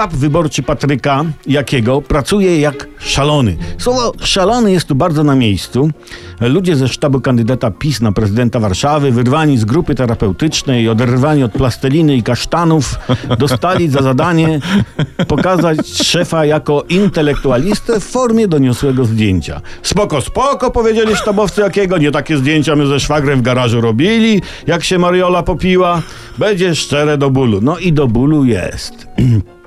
sztab wyborczy Patryka Jakiego pracuje jak szalony. Słowo szalony jest tu bardzo na miejscu. Ludzie ze sztabu kandydata PiS na prezydenta Warszawy, wyrwani z grupy terapeutycznej, oderwani od plasteliny i kasztanów, dostali za zadanie pokazać szefa jako intelektualistę w formie doniosłego zdjęcia. Spoko, spoko, powiedzieli sztabowcy Jakiego, nie takie zdjęcia my ze szwagrem w garażu robili, jak się Mariola popiła. Będzie szczere do bólu. No i do bólu jest.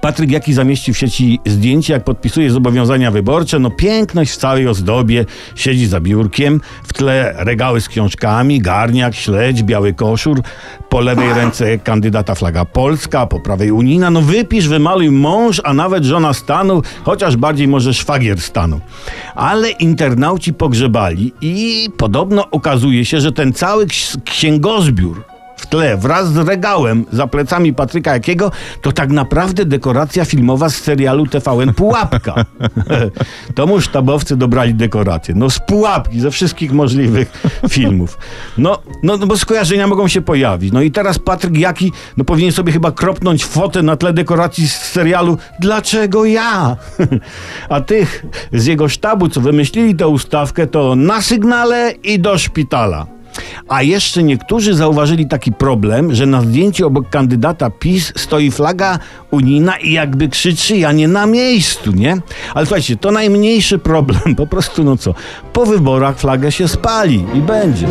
Patryk Jaki zamieścił w sieci zdjęcie, jak podpisuje zobowiązania wyborcze. No piękność w całej ozdobie. Siedzi za biurkiem, w tle regały z książkami, garniak, śledź, biały koszur. Po lewej ręce kandydata flaga Polska, po prawej unijna. No wypisz, wymaluj mąż, a nawet żona stanu, chociaż bardziej może szwagier stanu. Ale internauci pogrzebali i podobno okazuje się, że ten cały ks- księgozbiór w tle wraz z regałem za plecami Patryka Jakiego, to tak naprawdę dekoracja filmowa z serialu TVN Pułapka. to mu sztabowcy dobrali dekoracje. No z pułapki, ze wszystkich możliwych filmów. No, no, no bo skojarzenia mogą się pojawić. No i teraz Patryk Jaki, no powinien sobie chyba kropnąć fotę na tle dekoracji z serialu Dlaczego ja? A tych z jego sztabu, co wymyślili tę ustawkę, to na sygnale i do szpitala. A jeszcze niektórzy zauważyli taki problem, że na zdjęciu obok kandydata PiS stoi flaga unijna i jakby krzyczy, ja nie na miejscu, nie? Ale słuchajcie, to najmniejszy problem, po prostu no co, po wyborach flagę się spali i będzie.